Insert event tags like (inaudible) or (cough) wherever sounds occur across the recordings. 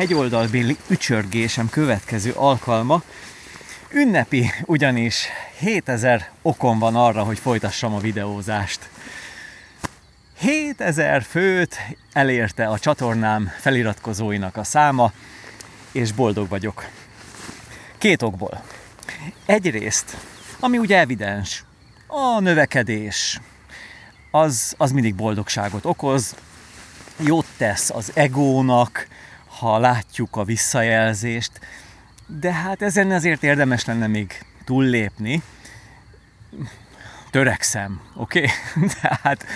hegyoldalbéli ücsörgésem következő alkalma. Ünnepi, ugyanis 7000 okom van arra, hogy folytassam a videózást. 7000 főt elérte a csatornám feliratkozóinak a száma, és boldog vagyok. Két okból. Egyrészt, ami ugye evidens, a növekedés, az, az mindig boldogságot okoz, jót tesz az egónak, ha látjuk a visszajelzést, de hát ezen azért érdemes lenne még túllépni. Törekszem, oké? (laughs) Okay? Tehát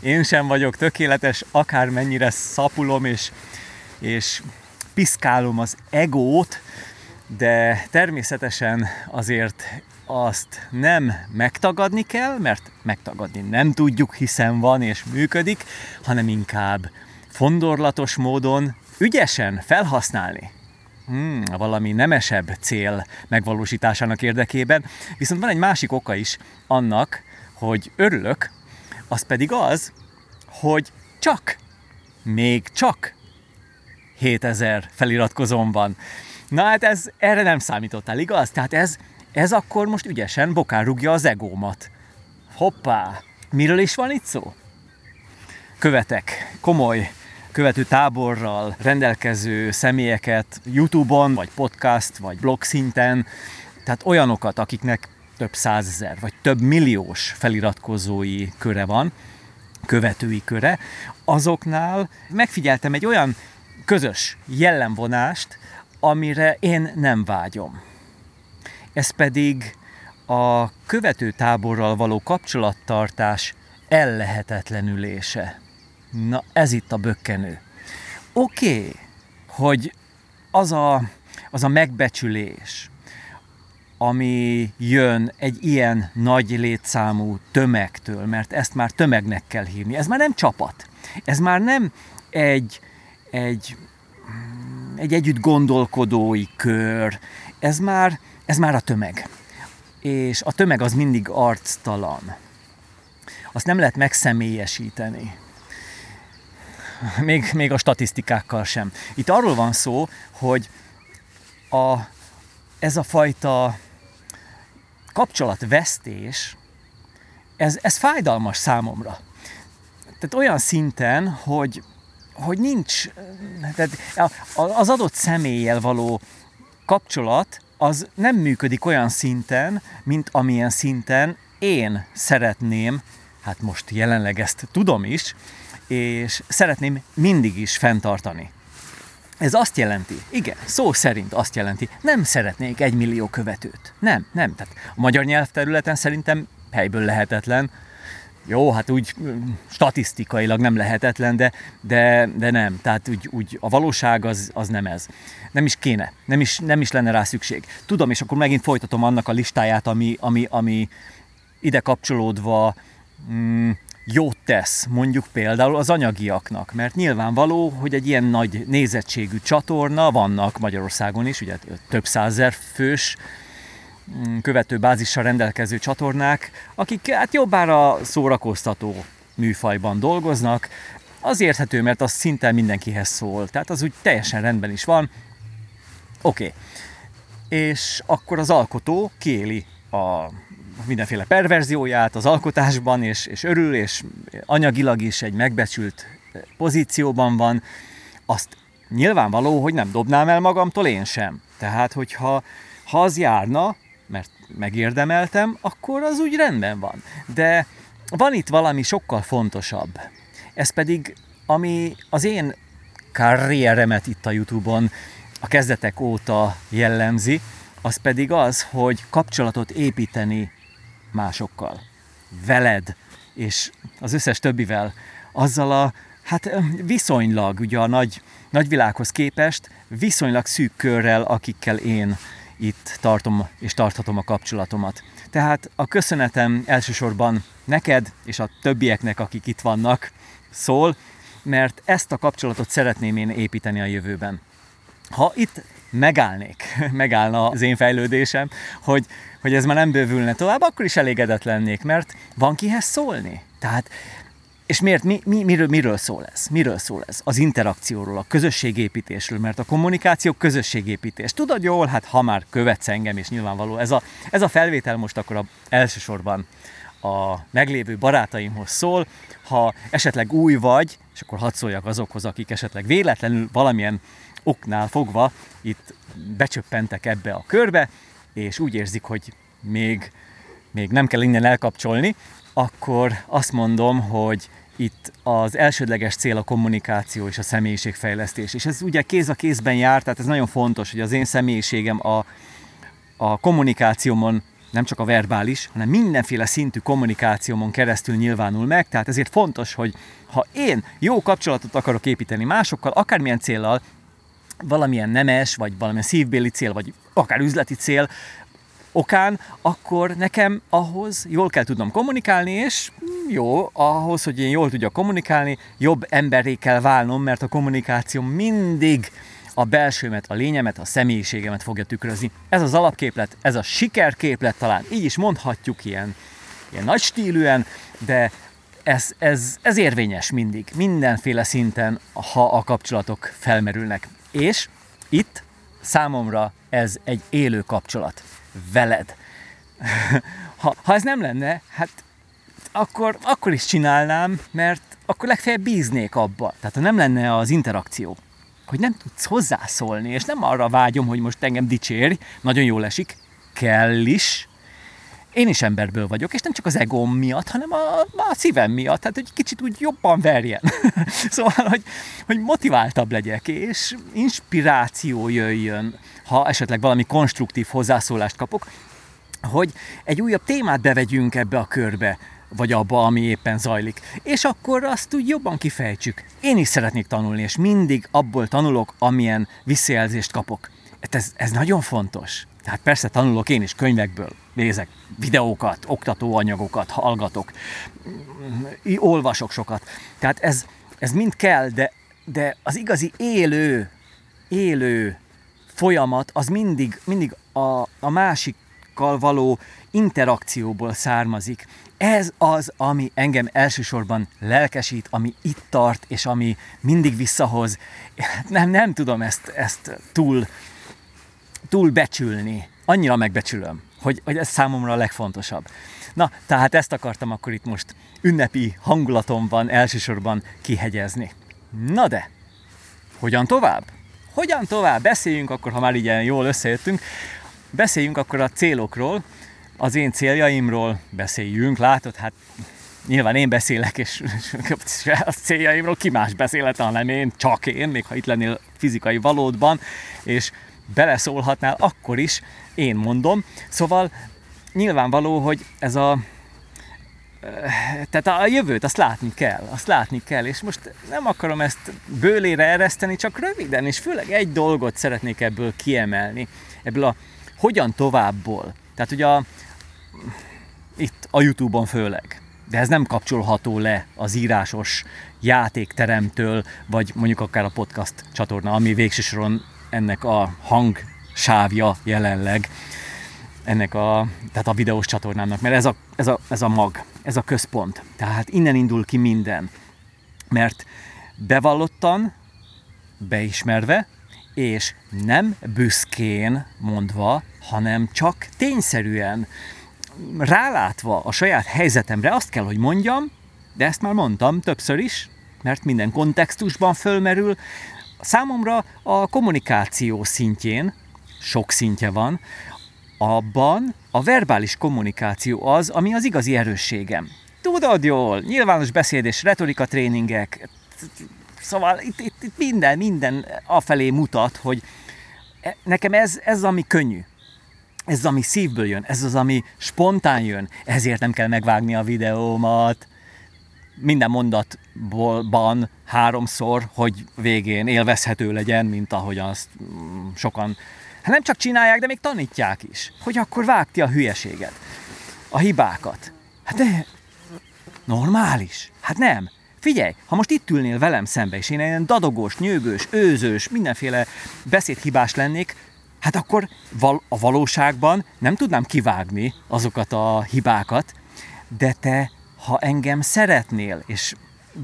én sem vagyok tökéletes, akármennyire szapulom és, és piszkálom az egót, de természetesen azért azt nem megtagadni kell, mert megtagadni nem tudjuk, hiszen van és működik, hanem inkább fondorlatos módon ügyesen felhasználni. Hmm, valami nemesebb cél megvalósításának érdekében. Viszont van egy másik oka is annak, hogy örülök, az pedig az, hogy csak, még csak 7000 feliratkozom van. Na hát ez, erre nem számítottál, igaz? Tehát ez, ez akkor most ügyesen bokán rúgja az egómat. Hoppá! Miről is van itt szó? Követek komoly követő táborral rendelkező személyeket YouTube-on, vagy podcast, vagy blog szinten, tehát olyanokat, akiknek több százezer, vagy több milliós feliratkozói köre van, követői köre, azoknál megfigyeltem egy olyan közös jellemvonást, amire én nem vágyom. Ez pedig a követőtáborral való kapcsolattartás ellehetetlenülése. Na, ez itt a bökkenő. Oké, okay, hogy az a, az a megbecsülés, ami jön egy ilyen nagy létszámú tömegtől, mert ezt már tömegnek kell hívni. Ez már nem csapat. Ez már nem egy, egy, egy együtt gondolkodói kör. Ez már, ez már a tömeg. És a tömeg az mindig arctalan. Azt nem lehet megszemélyesíteni (laughs) még, még a statisztikákkal sem. Itt arról van szó, hogy a, ez a fajta kapcsolatvesztés, ez, ez fájdalmas számomra. Tehát olyan szinten, hogy, hogy nincs, tehát az adott személlyel való kapcsolat az nem működik olyan szinten, mint amilyen szinten én szeretném, hát most jelenleg ezt tudom is, és szeretném mindig is fenntartani. Ez azt jelenti, igen, szó szerint azt jelenti, nem szeretnék egy millió követőt. Nem, nem. Tehát a magyar nyelvterületen szerintem helyből lehetetlen. Jó, hát úgy statisztikailag nem lehetetlen, de, de, de nem. Tehát úgy, úgy a valóság az, az nem ez. Nem is kéne, nem is, nem is lenne rá szükség. Tudom, és akkor megint folytatom annak a listáját, ami, ami, ami ide kapcsolódva mm, jót tesz mondjuk például az anyagiaknak, mert nyilvánvaló, hogy egy ilyen nagy nézettségű csatorna, vannak Magyarországon is, ugye több százezer fős mm, követő bázissal rendelkező csatornák, akik hát jobbára szórakoztató műfajban dolgoznak, az érthető, mert az szinte mindenkihez szól, tehát az úgy teljesen rendben is van. Oké. Okay. És akkor az alkotó kéli a mindenféle perverzióját az alkotásban, és, és örül, és anyagilag is egy megbecsült pozícióban van, azt nyilvánvaló, hogy nem dobnám el magamtól én sem. Tehát, hogyha ha az járna, mert megérdemeltem, akkor az úgy rendben van. De van itt valami sokkal fontosabb. Ez pedig, ami az én karrieremet itt a Youtube-on a kezdetek óta jellemzi, az pedig az, hogy kapcsolatot építeni másokkal, veled, és az összes többivel, azzal a, hát viszonylag, ugye a nagy, nagyvilághoz képest, viszonylag szűk körrel, akikkel én itt tartom és tarthatom a kapcsolatomat. Tehát a köszönetem elsősorban neked és a többieknek, akik itt vannak, szól, mert ezt a kapcsolatot szeretném én építeni a jövőben. Ha itt megállnék, (laughs) megállna az én fejlődésem, hogy, hogy ez már nem bővülne tovább, akkor is elégedett lennék, mert van kihez szólni. Tehát és miért, mi, mi, miről, miről szól ez? Miről szól ez? Az interakcióról, a közösségépítésről, mert a kommunikáció közösségépítés. Tudod jól, hát ha már követsz engem, és nyilvánvaló, ez a, ez a felvétel most akkor a, elsősorban a meglévő barátaimhoz szól. Ha esetleg új vagy, és akkor hadd szóljak azokhoz, akik esetleg véletlenül valamilyen oknál fogva itt becsöppentek ebbe a körbe, és úgy érzik, hogy még, még nem kell innen elkapcsolni, akkor azt mondom, hogy itt az elsődleges cél a kommunikáció és a személyiségfejlesztés. És ez ugye kéz a kézben jár, tehát ez nagyon fontos, hogy az én személyiségem a, a kommunikációmon nem csak a verbális, hanem mindenféle szintű kommunikációmon keresztül nyilvánul meg, tehát ezért fontos, hogy ha én jó kapcsolatot akarok építeni másokkal, akármilyen célral, valamilyen nemes, vagy valamilyen szívbéli cél, vagy akár üzleti cél, okán, akkor nekem ahhoz jól kell tudnom kommunikálni, és jó, ahhoz, hogy én jól tudjak kommunikálni, jobb emberré kell válnom, mert a kommunikáció mindig a belsőmet, a lényemet, a személyiségemet fogja tükrözni. Ez az alapképlet, ez a sikerképlet talán, így is mondhatjuk ilyen, ilyen nagy stílűen, de ez, ez, ez érvényes mindig, mindenféle szinten, ha a kapcsolatok felmerülnek. És itt számomra ez egy élő kapcsolat veled. (laughs) Ha, ha ez nem lenne, hát akkor, akkor is csinálnám, mert akkor legfeljebb bíznék abba. Tehát ha nem lenne az interakció, hogy nem tudsz hozzászólni, és nem arra vágyom, hogy most engem dicsérj, nagyon jól esik, kell is, én is emberből vagyok, és nem csak az egóm miatt, hanem a, a szívem miatt, tehát hogy kicsit úgy jobban verjen. (laughs) szóval, hogy, hogy motiváltabb legyek, és inspiráció jöjjön, ha esetleg valami konstruktív hozzászólást kapok, hogy egy újabb témát bevegyünk ebbe a körbe, vagy abba, ami éppen zajlik. És akkor azt úgy jobban kifejtsük. Én is szeretnék tanulni, és mindig abból tanulok, amilyen visszajelzést kapok. Hát ez, ez nagyon fontos. Tehát persze tanulok én is könyvekből, nézek videókat, oktatóanyagokat, hallgatok, olvasok sokat. Tehát ez, ez mind kell, de, de az igazi élő, élő folyamat az mindig, mindig a, a másikkal való interakcióból származik. Ez az, ami engem elsősorban lelkesít, ami itt tart, és ami mindig visszahoz. (laughs) Nem, nem tudom ezt, ezt túl, túl becsülni. Annyira megbecsülöm, hogy, hogy ez számomra a legfontosabb. Na, tehát ezt akartam akkor itt most ünnepi hangulatomban elsősorban kihegyezni. Na de, hogyan tovább? Hogyan tovább? Beszéljünk akkor, ha már ilyen jól összejöttünk, beszéljünk akkor a célokról, az én céljaimról beszéljünk, látod, hát nyilván én beszélek, és, és (laughs) a céljaimról ki más beszélhet, hanem én, csak én, még ha itt lennél fizikai valódban, és beleszólhatnál, akkor is én mondom. Szóval nyilvánvaló, hogy ez a tehát a jövőt azt látni kell, azt látni kell, és most nem akarom ezt bőlére ereszteni, csak röviden, és főleg egy dolgot szeretnék ebből kiemelni, ebből a hogyan továbbból. Tehát ugye a, itt a Youtube-on főleg, de ez nem kapcsolható le az írásos játékteremtől, vagy mondjuk akár a podcast csatorna, ami végső soron ennek a hangsávja jelenleg, ennek a, tehát a videós csatornámnak, mert ez a, ez, a, ez a mag, ez a központ. Tehát innen indul ki minden. Mert bevallottan, beismerve, és nem büszkén mondva, hanem csak tényszerűen rálátva a saját helyzetemre azt kell, hogy mondjam, de ezt már mondtam többször is, mert minden kontextusban fölmerül. Számomra a kommunikáció szintjén, sok szintje van, abban a verbális kommunikáció az, ami az igazi erősségem. Tudod jól, nyilvános beszéd és retorika tréningek, szóval itt, itt, itt minden, minden afelé mutat, hogy e, nekem ez, ez ami könnyű. Ez az, ami szívből jön, ez az, ami spontán jön, ezért nem kell megvágni a videómat. Minden mondatban háromszor, hogy végén élvezhető legyen, mint ahogy azt mm, sokan Hát nem csak csinálják, de még tanítják is, hogy akkor vág ki a hülyeséget, a hibákat. Hát de normális. Hát nem. Figyelj, ha most itt ülnél velem szembe, és én ilyen dadogós, nyűgős, őzős, mindenféle beszédhibás lennék, hát akkor val- a valóságban nem tudnám kivágni azokat a hibákat, de te, ha engem szeretnél, és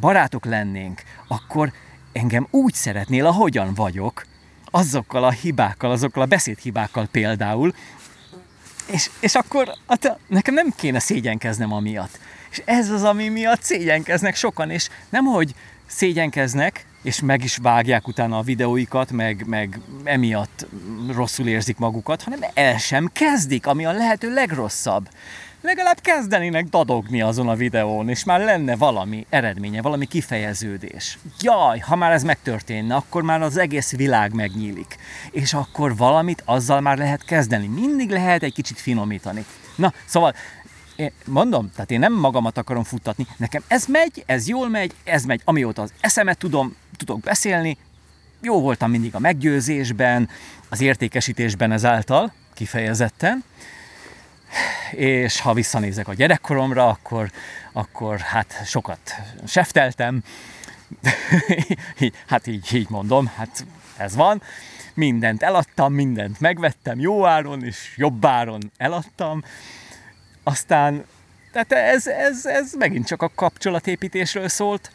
barátok lennénk, akkor engem úgy szeretnél, ahogyan vagyok, azokkal a hibákkal, azokkal a beszédhibákkal például, és, és akkor hát, nekem nem kéne szégyenkeznem amiatt. És ez az, ami miatt szégyenkeznek sokan, és nem, hogy szégyenkeznek, és meg is vágják utána a videóikat, meg, meg emiatt rosszul érzik magukat, hanem el sem kezdik, ami a lehető legrosszabb. Legalább kezdenének dadogni azon a videón, és már lenne valami eredménye, valami kifejeződés. Jaj, ha már ez megtörténne, akkor már az egész világ megnyílik. És akkor valamit azzal már lehet kezdeni. Mindig lehet egy kicsit finomítani. Na, szóval én mondom, tehát én nem magamat akarom futtatni, nekem ez megy, ez jól megy, ez megy, amióta az eszemet tudom, tudok beszélni, jó voltam mindig a meggyőzésben, az értékesítésben ezáltal, kifejezetten, és ha visszanézek a gyerekkoromra, akkor, akkor hát sokat sefteltem, (laughs) hát így, így mondom, hát ez van, mindent eladtam, mindent megvettem jó áron, és jobb áron eladtam, aztán, tehát ez, ez, ez megint csak a kapcsolatépítésről szólt,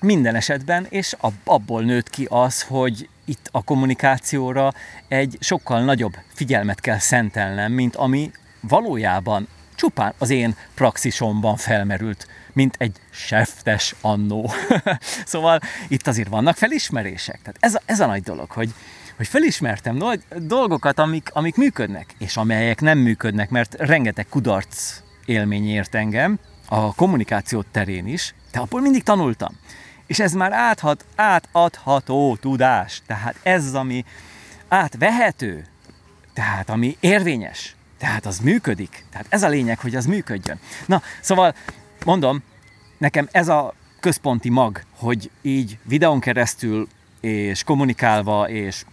minden esetben, és abból nőtt ki az, hogy itt a kommunikációra egy sokkal nagyobb figyelmet kell szentelnem, mint ami valójában csupán az én praxisomban felmerült, mint egy seftes annó. (laughs) szóval itt azért vannak felismerések. Tehát ez a, ez a nagy dolog, hogy, hogy felismertem nagy dolgokat, amik, amik működnek, és amelyek nem működnek, mert rengeteg kudarc élmény ért engem, a kommunikáció terén is, de abból mindig tanultam. És ez már áthat, átadható tudás. Tehát ez ami átvehető, tehát ami érvényes, tehát az működik. Tehát ez a lényeg, hogy az működjön. Na, szóval mondom, nekem ez a központi mag, hogy így videón keresztül és kommunikálva, és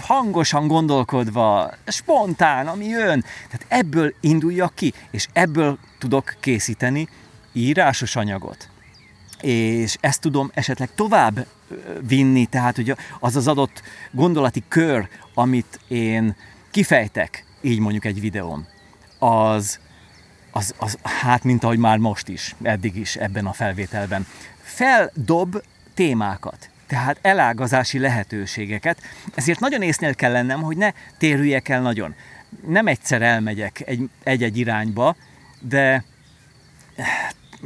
hangosan gondolkodva, spontán, ami jön. Tehát ebből induljak ki, és ebből tudok készíteni írásos anyagot. És ezt tudom esetleg tovább vinni, tehát hogy az az adott gondolati kör, amit én kifejtek, így mondjuk egy videón, az, az, az hát mint ahogy már most is, eddig is ebben a felvételben, feldob témákat, tehát elágazási lehetőségeket, ezért nagyon észnél kell lennem, hogy ne térüljek el nagyon. Nem egyszer elmegyek egy-egy irányba, de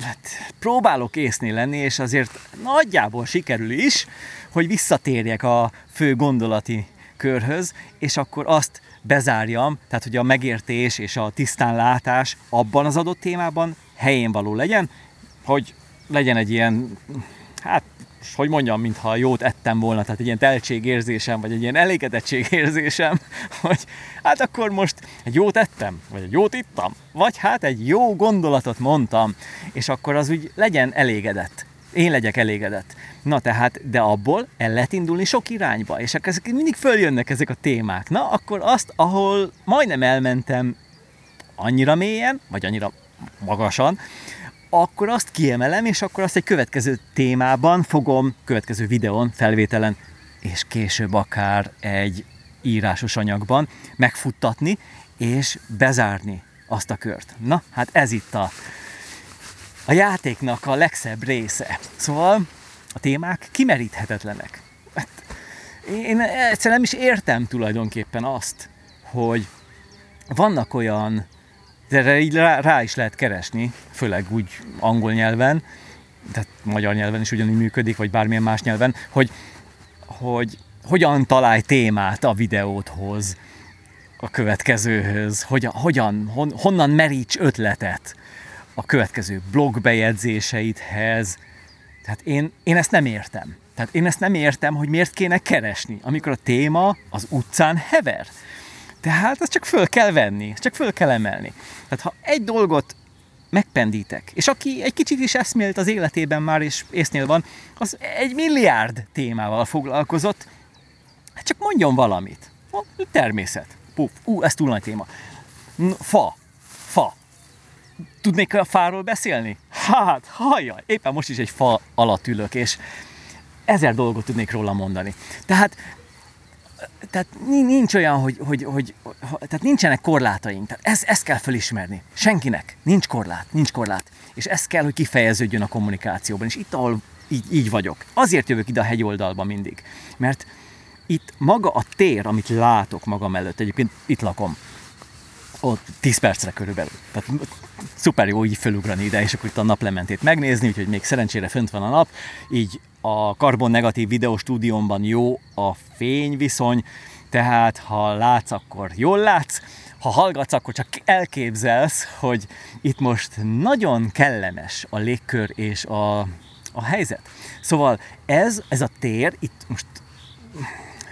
hát, próbálok észnél lenni, és azért nagyjából sikerül is, hogy visszatérjek a fő gondolati körhöz, és akkor azt bezárjam, tehát hogy a megértés és a tisztánlátás abban az adott témában helyén való legyen, hogy legyen egy ilyen, hát hogy mondjam, mintha jót ettem volna, tehát egy ilyen teltségérzésem, vagy egy ilyen elégedettségérzésem, (laughs) hogy hát akkor most egy jót ettem, vagy egy jót ittam, vagy hát egy jó gondolatot mondtam, és akkor az úgy legyen elégedett. Én legyek elégedett. Na tehát, de abból el lehet indulni sok irányba, és ezek mindig följönnek ezek a témák. Na, akkor azt, ahol majdnem elmentem annyira mélyen, vagy annyira magasan, akkor azt kiemelem, és akkor azt egy következő témában fogom, következő videón, felvételen, és később akár egy írásos anyagban megfuttatni, és bezárni azt a kört. Na, hát ez itt a, a játéknak a legszebb része. Szóval a témák kimeríthetetlenek. Hát, én egyszerűen nem is értem tulajdonképpen azt, hogy vannak olyan de erre így rá, rá is lehet keresni, főleg úgy angol nyelven, tehát magyar nyelven is ugyanígy működik, vagy bármilyen más nyelven, hogy, hogy hogyan találj témát a videóthoz, a következőhöz, hogy, hogyan, hon, honnan meríts ötletet a következő blogbejegyzéseidhez. Tehát én, én ezt nem értem. Tehát én ezt nem értem, hogy miért kéne keresni, amikor a téma az utcán hever. Tehát azt csak föl kell venni, csak föl kell emelni. Tehát ha egy dolgot megpendítek, és aki egy kicsit is eszmélt az életében már, és észnél van, az egy milliárd témával foglalkozott, hát csak mondjon valamit. Természet. Puff, ú, ez túl nagy téma. Fa. Fa. Tudnék a fáról beszélni? Hát, hajjaj, éppen most is egy fa alatt ülök, és ezer dolgot tudnék róla mondani. Tehát tehát nincs olyan, hogy, hogy, hogy, hogy tehát nincsenek korlátaink. Tehát ezt, ezt kell felismerni. Senkinek. Nincs korlát, nincs korlát. És ez kell, hogy kifejeződjön a kommunikációban. És itt, ahol így, így vagyok. Azért jövök ide a hegyoldalba mindig. Mert itt maga a tér, amit látok magam előtt, egyébként itt lakom, ott 10 percre körülbelül. Tehát szuper jó így felugrani ide, és akkor itt a naplementét megnézni, úgyhogy még szerencsére fönt van a nap, így a karbon negatív videóstúdiómban jó a fényviszony, tehát ha látsz, akkor jól látsz, ha hallgatsz, akkor csak elképzelsz, hogy itt most nagyon kellemes a légkör és a, a helyzet. Szóval ez, ez a tér, itt most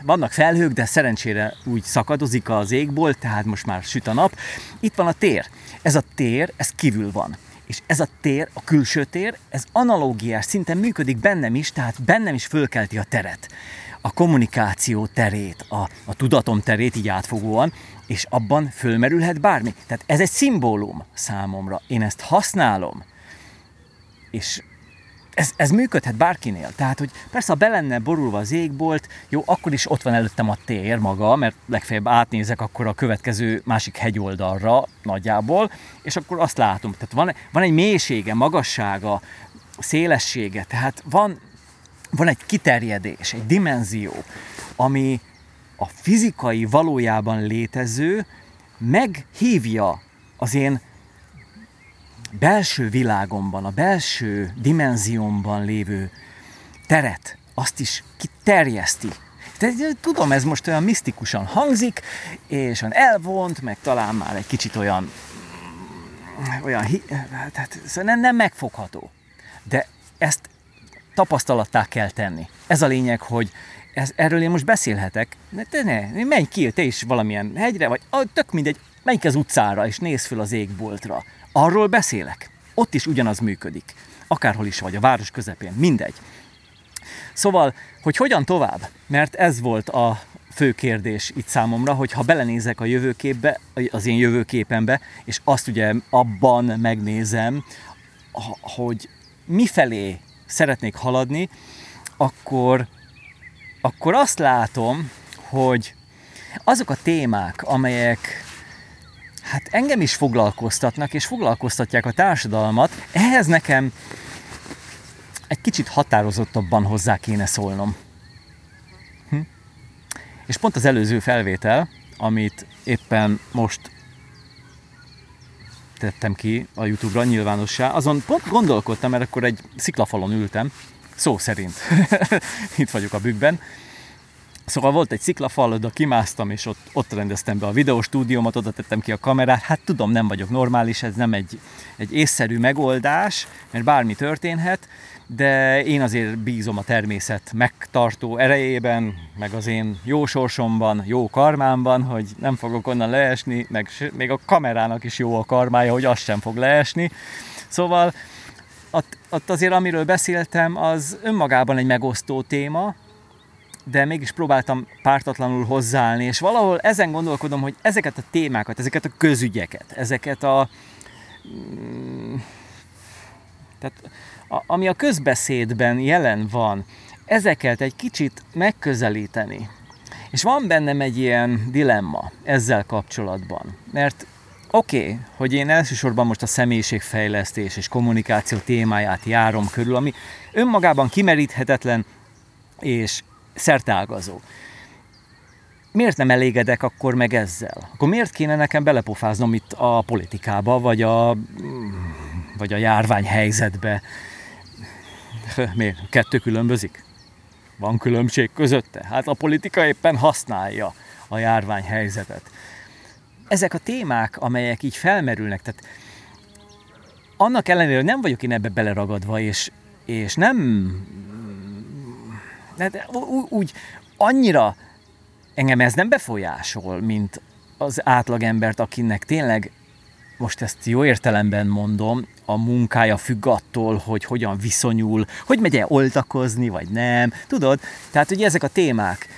vannak felhők, de szerencsére úgy szakadozik az égból, tehát most már süt a nap. Itt van a tér. Ez a tér, ez kívül van. És ez a tér, a külső tér, ez analógiás szinten működik bennem is, tehát bennem is fölkelti a teret. A kommunikáció terét, a, a tudatom terét így átfogóan, és abban fölmerülhet bármi. Tehát ez egy szimbólum számomra. Én ezt használom, és ez, ez működhet bárkinél. Tehát, hogy persze, ha be lenne borulva az égbolt, jó, akkor is ott van előttem a tér maga, mert legfeljebb átnézek akkor a következő másik hegyoldalra nagyjából, és akkor azt látom. Tehát van, van egy mélysége, magassága, szélessége, tehát van, van egy kiterjedés, egy dimenzió, ami a fizikai valójában létező meghívja az én belső világomban, a belső dimenziómban lévő teret, azt is kiterjeszti. De, tudom, ez most olyan misztikusan hangzik, és olyan elvont, meg talán már egy kicsit olyan, olyan tehát szóval nem, nem megfogható. De ezt tapasztalattá kell tenni. Ez a lényeg, hogy ez, erről én most beszélhetek, de ne, menj ki, te is valamilyen hegyre, vagy tök mindegy, menj az utcára, és nézz föl az égboltra. Arról beszélek. Ott is ugyanaz működik. Akárhol is vagy, a város közepén, mindegy. Szóval, hogy hogyan tovább? Mert ez volt a fő kérdés itt számomra, hogy ha belenézek a jövőképbe, az én jövőképembe, és azt ugye abban megnézem, hogy mifelé szeretnék haladni, akkor, akkor azt látom, hogy azok a témák, amelyek hát engem is foglalkoztatnak, és foglalkoztatják a társadalmat, ehhez nekem egy kicsit határozottabban hozzá kéne szólnom. Hm? És pont az előző felvétel, amit éppen most tettem ki a Youtube-ra nyilvánossá, azon pont gondolkodtam, mert akkor egy sziklafalon ültem, szó szerint, (laughs) itt vagyok a bükkben, Szóval volt egy sziklafal, oda kimásztam, és ott, ott rendeztem be a videóstúdiómat, oda tettem ki a kamerát. Hát tudom, nem vagyok normális, ez nem egy, egy észszerű megoldás, mert bármi történhet, de én azért bízom a természet megtartó erejében, meg az én jó sorsomban, jó karmámban, hogy nem fogok onnan leesni, meg még a kamerának is jó a karmája, hogy az sem fog leesni. Szóval ott, ott azért, amiről beszéltem, az önmagában egy megosztó téma, de mégis próbáltam pártatlanul hozzáállni, és valahol ezen gondolkodom, hogy ezeket a témákat, ezeket a közügyeket, ezeket a... Mm, tehát a, ami a közbeszédben jelen van, ezeket egy kicsit megközelíteni. És van bennem egy ilyen dilemma ezzel kapcsolatban, mert oké, okay, hogy én elsősorban most a személyiségfejlesztés és kommunikáció témáját járom körül, ami önmagában kimeríthetetlen, és szerteágazó. Miért nem elégedek akkor meg ezzel? Akkor miért kéne nekem belepofáznom itt a politikába, vagy a, vagy a járványhelyzetbe? Miért? Kettő különbözik? Van különbség közötte? Hát a politika éppen használja a járványhelyzetet. Ezek a témák, amelyek így felmerülnek, tehát annak ellenére, hogy nem vagyok én ebbe beleragadva, és, és nem de úgy annyira engem ez nem befolyásol, mint az átlagembert, akinek tényleg, most ezt jó értelemben mondom, a munkája függ attól, hogy hogyan viszonyul, hogy megy-e oltakozni, vagy nem. Tudod? Tehát ugye ezek a témák,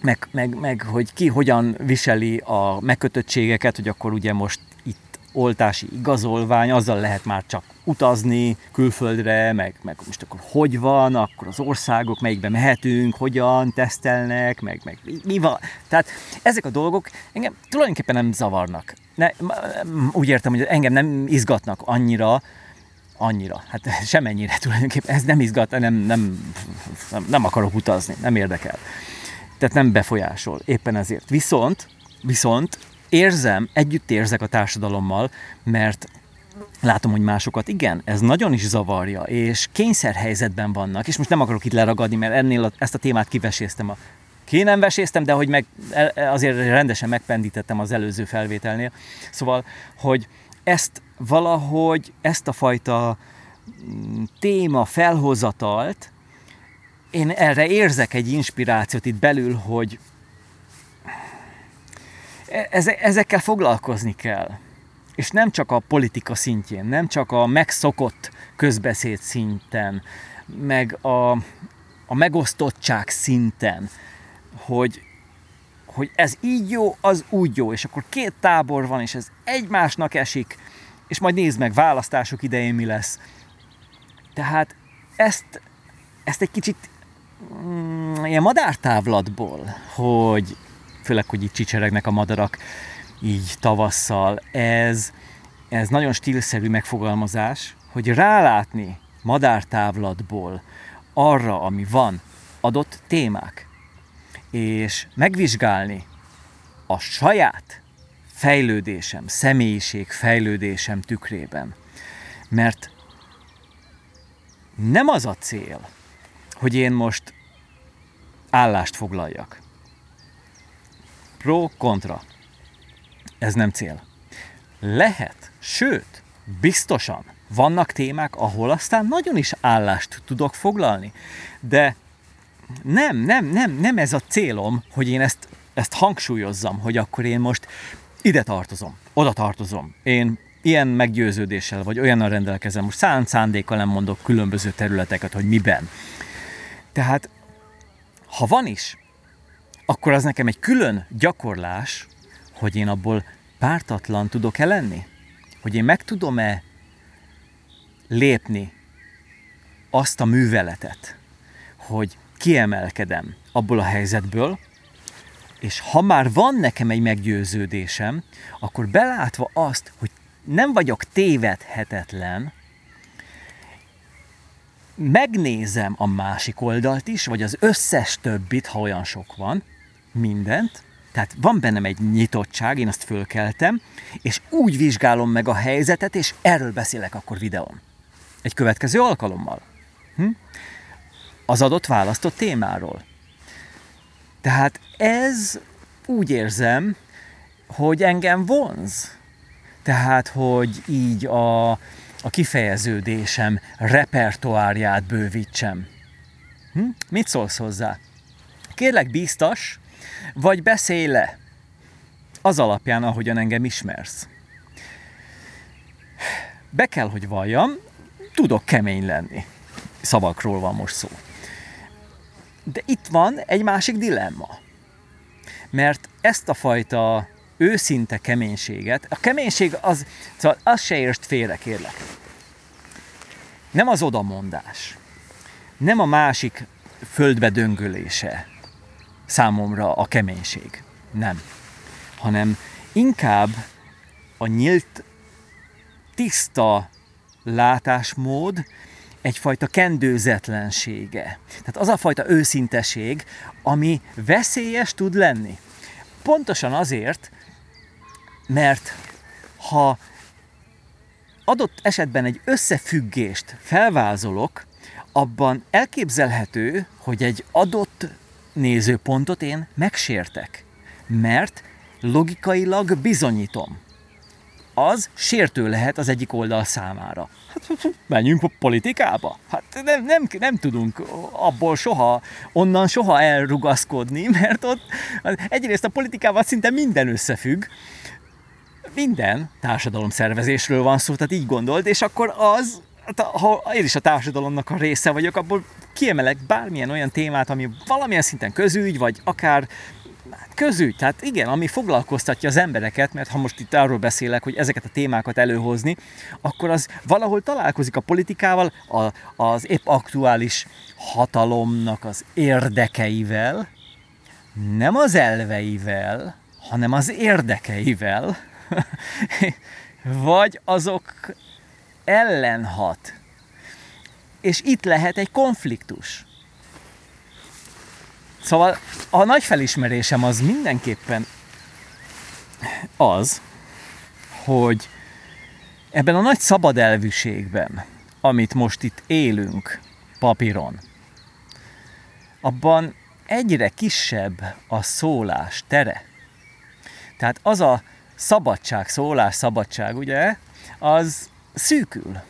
meg, meg, meg hogy ki hogyan viseli a megkötöttségeket, hogy akkor ugye most itt oltási igazolvány, azzal lehet már csak utazni külföldre, meg, meg most akkor hogy van, akkor az országok, melyikbe mehetünk, hogyan tesztelnek, meg, meg mi van. Tehát ezek a dolgok engem tulajdonképpen nem zavarnak. Ne, úgy értem, hogy engem nem izgatnak annyira, annyira, hát (laughs) semennyire tulajdonképpen, ez nem izgat, nem, nem, nem, nem akarok utazni, nem érdekel. Tehát nem befolyásol, éppen ezért. Viszont, viszont érzem, együtt érzek a társadalommal, mert látom, hogy másokat. Igen, ez nagyon is zavarja, és kényszerhelyzetben vannak, és most nem akarok itt leragadni, mert ennél a, ezt a témát kiveséztem a ki nem veséztem, de hogy meg, azért rendesen megpendítettem az előző felvételnél. Szóval, hogy ezt valahogy, ezt a fajta mm, téma felhozatalt, én erre érzek egy inspirációt itt belül, hogy e-, ezekkel foglalkozni kell és nem csak a politika szintjén, nem csak a megszokott közbeszéd szinten, meg a, a megosztottság szinten, hogy, hogy ez így jó, az úgy jó, és akkor két tábor van, és ez egymásnak esik, és majd nézd meg, választások idején mi lesz. Tehát ezt, ezt egy kicsit mm, ilyen madártávlatból, hogy főleg, hogy itt csicseregnek a madarak, így tavasszal. Ez, ez nagyon stílszerű megfogalmazás, hogy rálátni madártávlatból arra, ami van, adott témák, és megvizsgálni a saját fejlődésem, személyiség fejlődésem tükrében. Mert nem az a cél, hogy én most állást foglaljak. Pro, kontra. Ez nem cél. Lehet, sőt, biztosan vannak témák, ahol aztán nagyon is állást tudok foglalni. De nem, nem, nem, nem ez a célom, hogy én ezt, ezt hangsúlyozzam, hogy akkor én most ide tartozom, oda tartozom. Én ilyen meggyőződéssel, vagy olyannal rendelkezem, most szánt szándékkal nem mondok különböző területeket, hogy miben. Tehát, ha van is, akkor az nekem egy külön gyakorlás, hogy én abból pártatlan tudok-e lenni? Hogy én meg tudom-e lépni azt a műveletet, hogy kiemelkedem abból a helyzetből, és ha már van nekem egy meggyőződésem, akkor belátva azt, hogy nem vagyok tévedhetetlen, megnézem a másik oldalt is, vagy az összes többit, ha olyan sok van, mindent, tehát van bennem egy nyitottság, én azt fölkeltem, és úgy vizsgálom meg a helyzetet, és erről beszélek akkor videón. Egy következő alkalommal. Hm? Az adott választott témáról. Tehát ez úgy érzem, hogy engem vonz. Tehát, hogy így a, a kifejeződésem repertoárját bővítsem. Hm? Mit szólsz hozzá? Kérlek, biztos, vagy beszélj le az alapján, ahogyan engem ismersz. Be kell, hogy valljam, tudok kemény lenni. Szavakról van most szó. De itt van egy másik dilemma. Mert ezt a fajta őszinte keménységet, a keménység az, szóval azt se értsd félre, kérlek. Nem az odamondás, nem a másik földbe döngölése, számomra a keménység. Nem. Hanem inkább a nyílt, tiszta látásmód egyfajta kendőzetlensége. Tehát az a fajta őszinteség, ami veszélyes tud lenni. Pontosan azért, mert ha adott esetben egy összefüggést felvázolok, abban elképzelhető, hogy egy adott nézőpontot én megsértek, mert logikailag bizonyítom. Az sértő lehet az egyik oldal számára. Hát menjünk a politikába. Hát nem, nem, nem tudunk abból soha, onnan soha elrugaszkodni, (laughs) mert ott egyrészt a politikával szinte minden összefügg, minden társadalomszervezésről van szó, tehát így gondold, és akkor az Hát, ha én is a társadalomnak a része vagyok, abból kiemelek bármilyen olyan témát, ami valamilyen szinten közügy, vagy akár Hát közügy, tehát igen, ami foglalkoztatja az embereket, mert ha most itt arról beszélek, hogy ezeket a témákat előhozni, akkor az valahol találkozik a politikával, a, az épp aktuális hatalomnak az érdekeivel, nem az elveivel, hanem az érdekeivel, (laughs) vagy azok ellen hat. És itt lehet egy konfliktus. Szóval a nagy felismerésem az mindenképpen az, hogy ebben a nagy szabad elvűségben, amit most itt élünk papíron, abban egyre kisebb a szólás tere. Tehát az a szabadság, szólás szabadság, ugye, az szűkül.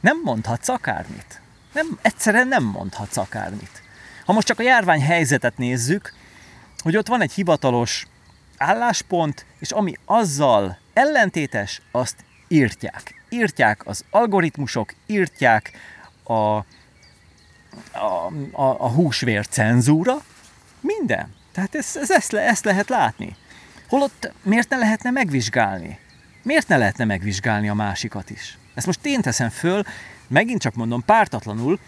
Nem mondhatsz akármit. Nem, egyszerűen nem mondhatsz akármit. Ha most csak a járvány helyzetet nézzük, hogy ott van egy hivatalos álláspont, és ami azzal ellentétes, azt írtják. Írtják az algoritmusok, írtják a, a, a, a húsvér cenzúra, minden. Tehát ez, ez, ezt, le, ezt lehet látni. Holott miért ne lehetne megvizsgálni? Miért ne lehetne megvizsgálni a másikat is? Ezt most én teszem föl, megint csak mondom, pártatlanul,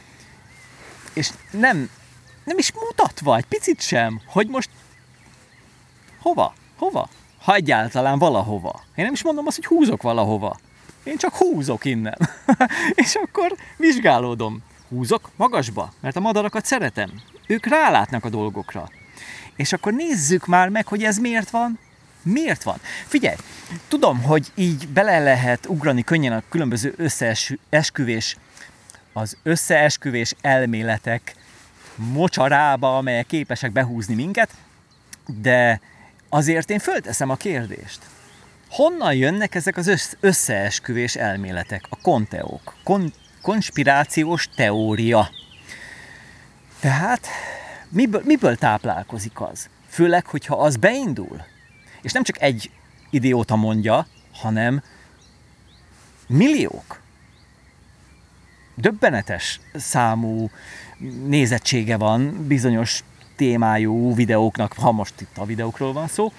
és nem, nem is mutatva egy picit sem, hogy most hova, hova, ha egyáltalán valahova. Én nem is mondom azt, hogy húzok valahova. Én csak húzok innen. (laughs) és akkor vizsgálódom. Húzok magasba, mert a madarakat szeretem. Ők rálátnak a dolgokra. És akkor nézzük már meg, hogy ez miért van, Miért van? Figyelj, tudom, hogy így bele lehet ugrani könnyen a különböző összeesküvés, az összeesküvés elméletek mocsarába, amelyek képesek behúzni minket, de azért én fölteszem a kérdést. Honnan jönnek ezek az összeesküvés elméletek, a konteók, kon- konspirációs teória? Tehát miből, miből táplálkozik az? Főleg, hogyha az beindul, és nem csak egy idióta mondja, hanem milliók. Döbbenetes számú nézettsége van bizonyos témájú videóknak, ha most itt a videókról van szó,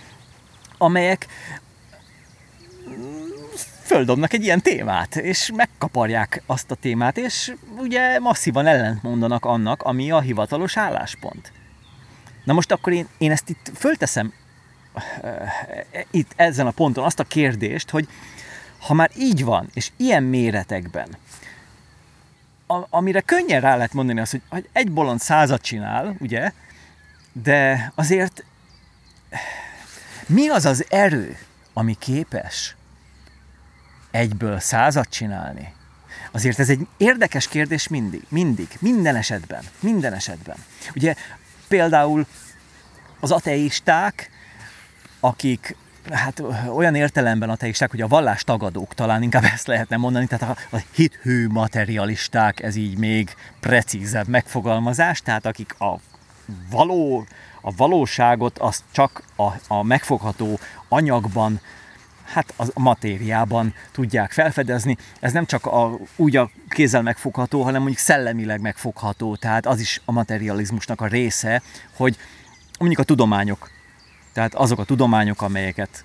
amelyek földobnak egy ilyen témát, és megkaparják azt a témát, és ugye masszívan ellentmondanak annak, ami a hivatalos álláspont. Na most akkor én, én ezt itt fölteszem itt ezen a ponton azt a kérdést, hogy ha már így van, és ilyen méretekben, amire könnyen rá lehet mondani azt, hogy egy bolond százat csinál, ugye, de azért mi az az erő, ami képes egyből százat csinálni? Azért ez egy érdekes kérdés mindig, mindig, minden esetben, minden esetben. Ugye például az ateisták akik hát olyan értelemben ateisták, hogy a vallás tagadók talán inkább ezt lehetne mondani, tehát a, a hithű materialisták, ez így még precízebb megfogalmazás, tehát akik a való, a valóságot azt csak a, a megfogható anyagban, hát a matériában tudják felfedezni. Ez nem csak a, úgy a kézzel megfogható, hanem mondjuk szellemileg megfogható, tehát az is a materializmusnak a része, hogy mondjuk a tudományok tehát azok a tudományok, amelyeket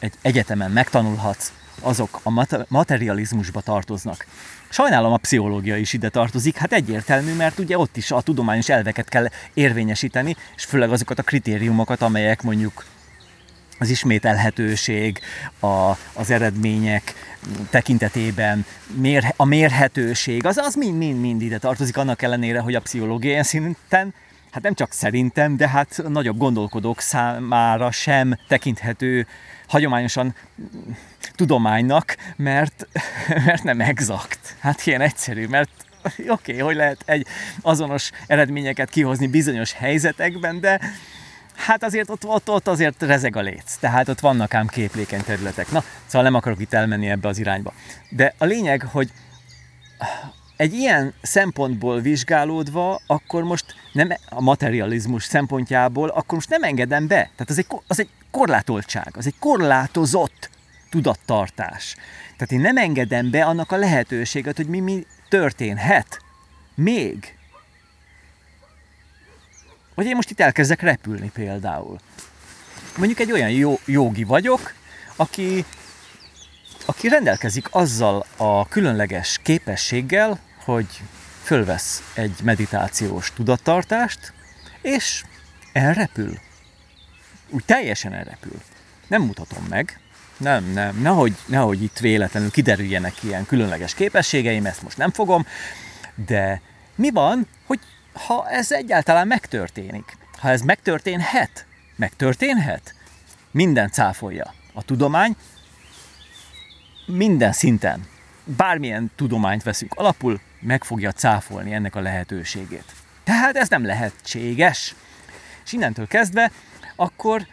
egy egyetemen megtanulhatsz, azok a materializmusba tartoznak. Sajnálom a pszichológia is ide tartozik, hát egyértelmű, mert ugye ott is a tudományos elveket kell érvényesíteni, és főleg azokat a kritériumokat, amelyek mondjuk az ismételhetőség, a, az eredmények tekintetében, mér, a mérhetőség, az, az mind, mind, mind ide tartozik, annak ellenére, hogy a pszichológiai szinten hát nem csak szerintem, de hát nagyobb gondolkodók számára sem tekinthető hagyományosan tudománynak, mert, (laughs) mert nem exakt. Hát ilyen egyszerű, mert oké, okay, hogy lehet egy azonos eredményeket kihozni bizonyos helyzetekben, de hát azért ott, ott, ott azért rezeg a léc. Tehát ott vannak ám képlékeny területek. Na, szóval nem akarok itt elmenni ebbe az irányba. De a lényeg, hogy egy ilyen szempontból vizsgálódva, akkor most nem a materializmus szempontjából, akkor most nem engedem be. Tehát az egy, az egy korlátoltság, az egy korlátozott tudattartás. Tehát én nem engedem be annak a lehetőséget, hogy mi, mi történhet. Még. Hogy én most itt elkezdek repülni például. mondjuk egy olyan jó, jogi vagyok, aki, aki rendelkezik azzal a különleges képességgel, hogy fölvesz egy meditációs tudattartást, és elrepül. Úgy teljesen elrepül. Nem mutatom meg, nem, nem, nehogy, nehogy itt véletlenül kiderüljenek ilyen különleges képességeim, ezt most nem fogom, de mi van, hogy ha ez egyáltalán megtörténik? Ha ez megtörténhet, megtörténhet, minden cáfolja. A tudomány minden szinten, bármilyen tudományt veszünk alapul, meg fogja cáfolni ennek a lehetőségét. Tehát ez nem lehetséges. És innentől kezdve akkor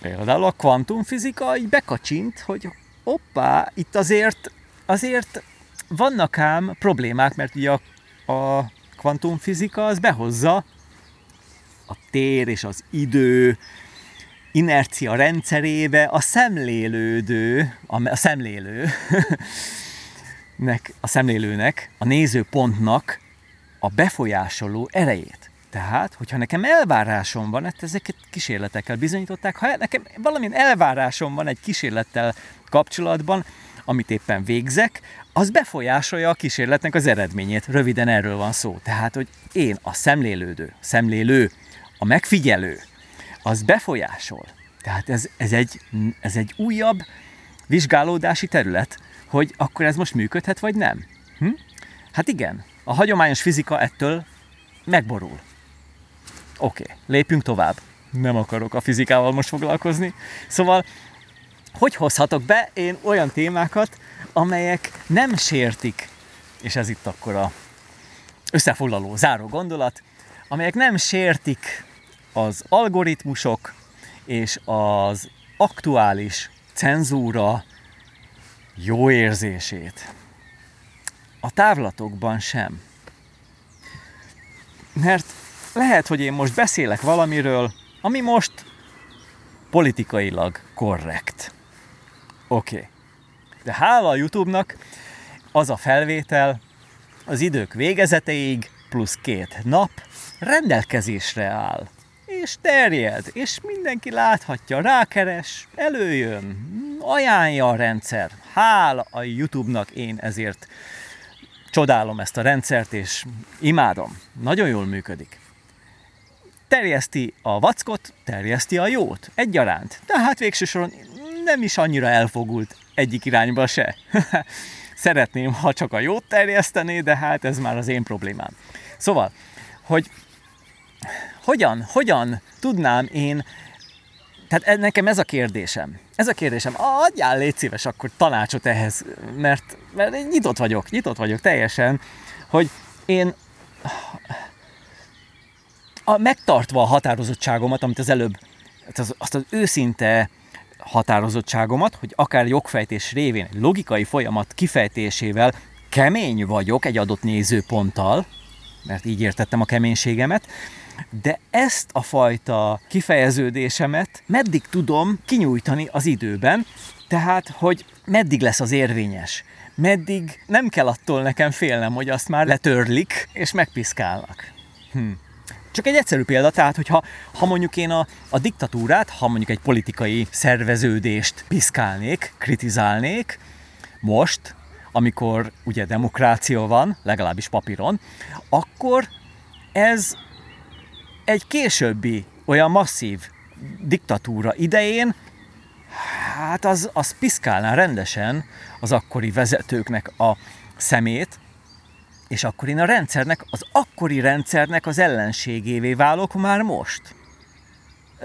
például a kvantumfizika így bekacsint, hogy hoppá, itt azért, azért vannak ám problémák, mert ugye a, a kvantumfizika az behozza a tér és az idő inercia rendszerébe a szemlélődő, a, szemlélő, (laughs) nek, a szemlélőnek, a nézőpontnak a befolyásoló erejét. Tehát, hogyha nekem elvárásom van, hát ezeket kísérletekkel bizonyították, ha nekem valamilyen elvárásom van egy kísérlettel kapcsolatban, amit éppen végzek, az befolyásolja a kísérletnek az eredményét. Röviden erről van szó. Tehát, hogy én a szemlélődő, szemlélő, a megfigyelő, az befolyásol. Tehát ez, ez, egy, ez egy újabb vizsgálódási terület, hogy akkor ez most működhet, vagy nem. Hm? Hát igen, a hagyományos fizika ettől megborul. Oké, okay, lépjünk tovább. Nem akarok a fizikával most foglalkozni. Szóval, hogy hozhatok be én olyan témákat, amelyek nem sértik, és ez itt akkor a összefoglaló, záró gondolat, amelyek nem sértik az algoritmusok és az aktuális cenzúra jó érzését. A távlatokban sem. Mert lehet, hogy én most beszélek valamiről, ami most politikailag korrekt. Oké. Okay. De hála a YouTube-nak az a felvétel az idők végezeteig plusz két nap rendelkezésre áll. És terjed, és mindenki láthatja, rákeres, előjön, ajánlja a rendszer. Hála a YouTube-nak én ezért csodálom ezt a rendszert, és imádom. Nagyon jól működik terjeszti a vackot, terjeszti a jót, egyaránt. Tehát végső soron nem is annyira elfogult egyik irányba se. (laughs) Szeretném, ha csak a jót terjesztené, de hát ez már az én problémám. Szóval, hogy hogyan, hogyan tudnám én, tehát nekem ez a kérdésem, ez a kérdésem, adjál légy szíves akkor tanácsot ehhez, mert, mert én nyitott vagyok, nyitott vagyok teljesen, hogy én a, megtartva a határozottságomat, amit az előbb, az, azt az őszinte határozottságomat, hogy akár jogfejtés révén logikai folyamat kifejtésével kemény vagyok egy adott nézőponttal, mert így értettem a keménységemet, de ezt a fajta kifejeződésemet meddig tudom kinyújtani az időben, tehát, hogy meddig lesz az érvényes, meddig nem kell attól nekem félnem, hogy azt már letörlik és megpiszkálnak. Hm. Csak egy egyszerű példa, tehát hogyha ha mondjuk én a, a diktatúrát, ha mondjuk egy politikai szerveződést piszkálnék, kritizálnék, most, amikor ugye demokrácia van, legalábbis papíron, akkor ez egy későbbi olyan masszív diktatúra idején, hát az, az piszkálná rendesen az akkori vezetőknek a szemét, és akkor én a rendszernek, az akkori rendszernek az ellenségévé válok már most.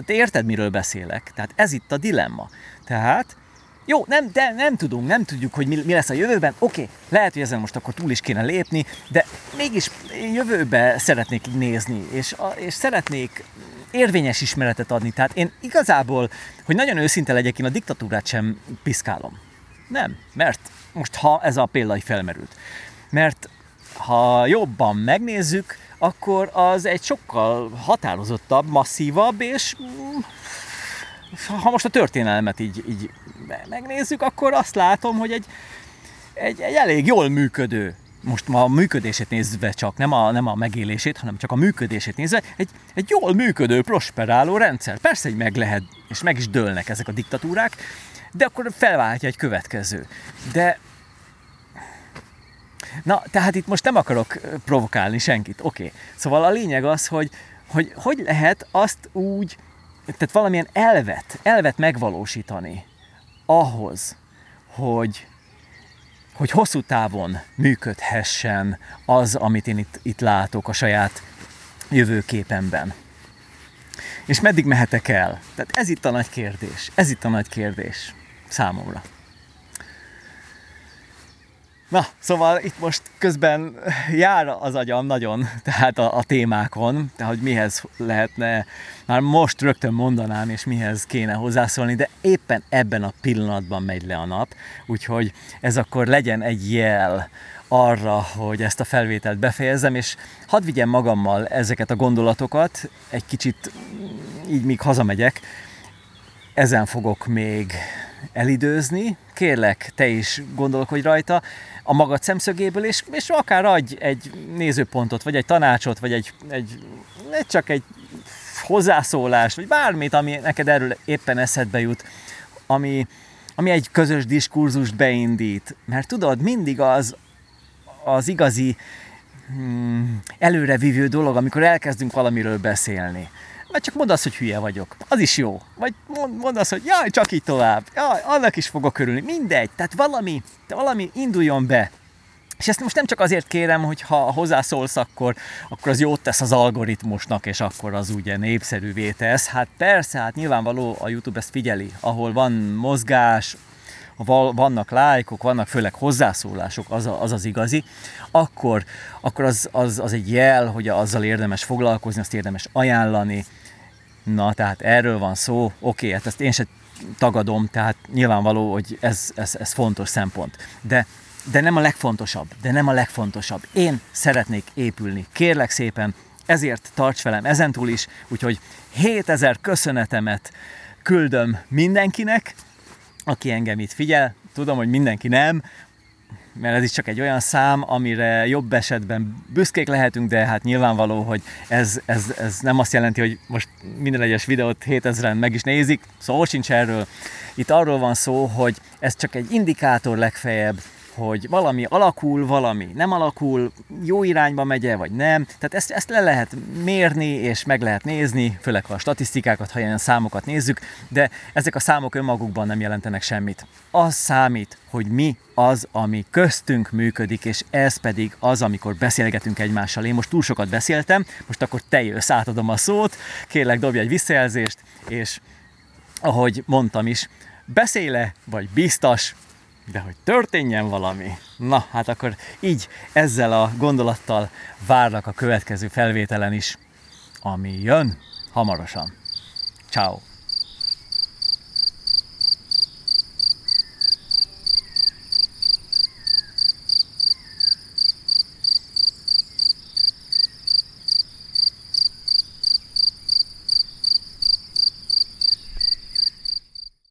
Te érted, miről beszélek? Tehát ez itt a dilemma. Tehát, jó, nem, de nem tudunk, nem tudjuk, hogy mi, mi lesz a jövőben. Oké, okay, lehet, hogy ezen most akkor túl is kéne lépni, de mégis jövőbe szeretnék nézni, és, és szeretnék érvényes ismeretet adni. Tehát én igazából, hogy nagyon őszinte legyek, én a diktatúrát sem piszkálom. Nem, mert most ha ez a példa felmerült. Mert ha jobban megnézzük, akkor az egy sokkal határozottabb, masszívabb, és mm, ha most a történelmet így, így megnézzük, akkor azt látom, hogy egy, egy, egy elég jól működő most ma a működését nézve csak, nem a, nem a megélését, hanem csak a működését nézve, egy, egy jól működő, prosperáló rendszer. Persze, hogy meg lehet, és meg is dőlnek ezek a diktatúrák, de akkor felváltja egy következő. De Na, tehát itt most nem akarok provokálni senkit, oké. Okay. Szóval a lényeg az, hogy, hogy hogy lehet azt úgy, tehát valamilyen elvet, elvet megvalósítani ahhoz, hogy, hogy hosszú távon működhessen az, amit én itt, itt látok a saját jövőképemben. És meddig mehetek el? Tehát ez itt a nagy kérdés. Ez itt a nagy kérdés számomra. Na, szóval itt most közben jár az agyam nagyon, tehát a, a témákon, tehát hogy mihez lehetne, már most rögtön mondanám, és mihez kéne hozzászólni, de éppen ebben a pillanatban megy le a nap, úgyhogy ez akkor legyen egy jel arra, hogy ezt a felvételt befejezzem, és hadd vigyem magammal ezeket a gondolatokat, egy kicsit így míg hazamegyek, ezen fogok még elidőzni, kérlek, te is gondolkodj rajta a magad szemszögéből, és, és akár adj egy nézőpontot, vagy egy tanácsot, vagy egy, egy, csak egy hozzászólást, vagy bármit, ami neked erről éppen eszedbe jut, ami, ami egy közös diskurzust beindít. Mert tudod, mindig az, az igazi hmm, előrevívő dolog, amikor elkezdünk valamiről beszélni vagy csak mondd azt, hogy hülye vagyok. Az is jó. Vagy mondd, mondd azt, hogy jaj, csak így tovább. Jaj, annak is fogok örülni. Mindegy. Tehát valami, valami induljon be. És ezt most nem csak azért kérem, hogy ha hozzászólsz, akkor, akkor az jót tesz az algoritmusnak, és akkor az ugye népszerűvé tesz. Hát persze, hát nyilvánvaló a YouTube ezt figyeli, ahol van mozgás, vannak lájkok, vannak főleg hozzászólások, az, a, az az igazi, akkor, akkor az, az, az egy jel, hogy azzal érdemes foglalkozni, azt érdemes ajánlani, Na, tehát erről van szó, oké, hát ezt én sem tagadom, tehát nyilvánvaló, hogy ez, ez, ez fontos szempont. De, de nem a legfontosabb, de nem a legfontosabb. Én szeretnék épülni, kérlek szépen, ezért tarts velem ezentúl is, úgyhogy 7000 köszönetemet küldöm mindenkinek, aki engem itt figyel. Tudom, hogy mindenki nem, mert ez is csak egy olyan szám, amire jobb esetben büszkék lehetünk, de hát nyilvánvaló, hogy ez, ez, ez nem azt jelenti, hogy most minden egyes videót 7000-en meg is nézik, szó sincs erről. Itt arról van szó, hogy ez csak egy indikátor legfeljebb, hogy valami alakul, valami nem alakul, jó irányba megy vagy nem. Tehát ezt, ezt le lehet mérni, és meg lehet nézni, főleg ha a statisztikákat, ha ilyen számokat nézzük, de ezek a számok önmagukban nem jelentenek semmit. Az számít, hogy mi az, ami köztünk működik, és ez pedig az, amikor beszélgetünk egymással. Én most túl sokat beszéltem, most akkor te jössz, átadom a szót, kérlek dobj egy visszajelzést, és ahogy mondtam is, beszéle vagy biztos, de hogy történjen valami. Na, hát akkor így ezzel a gondolattal várlak a következő felvételen is, ami jön hamarosan. Ciao.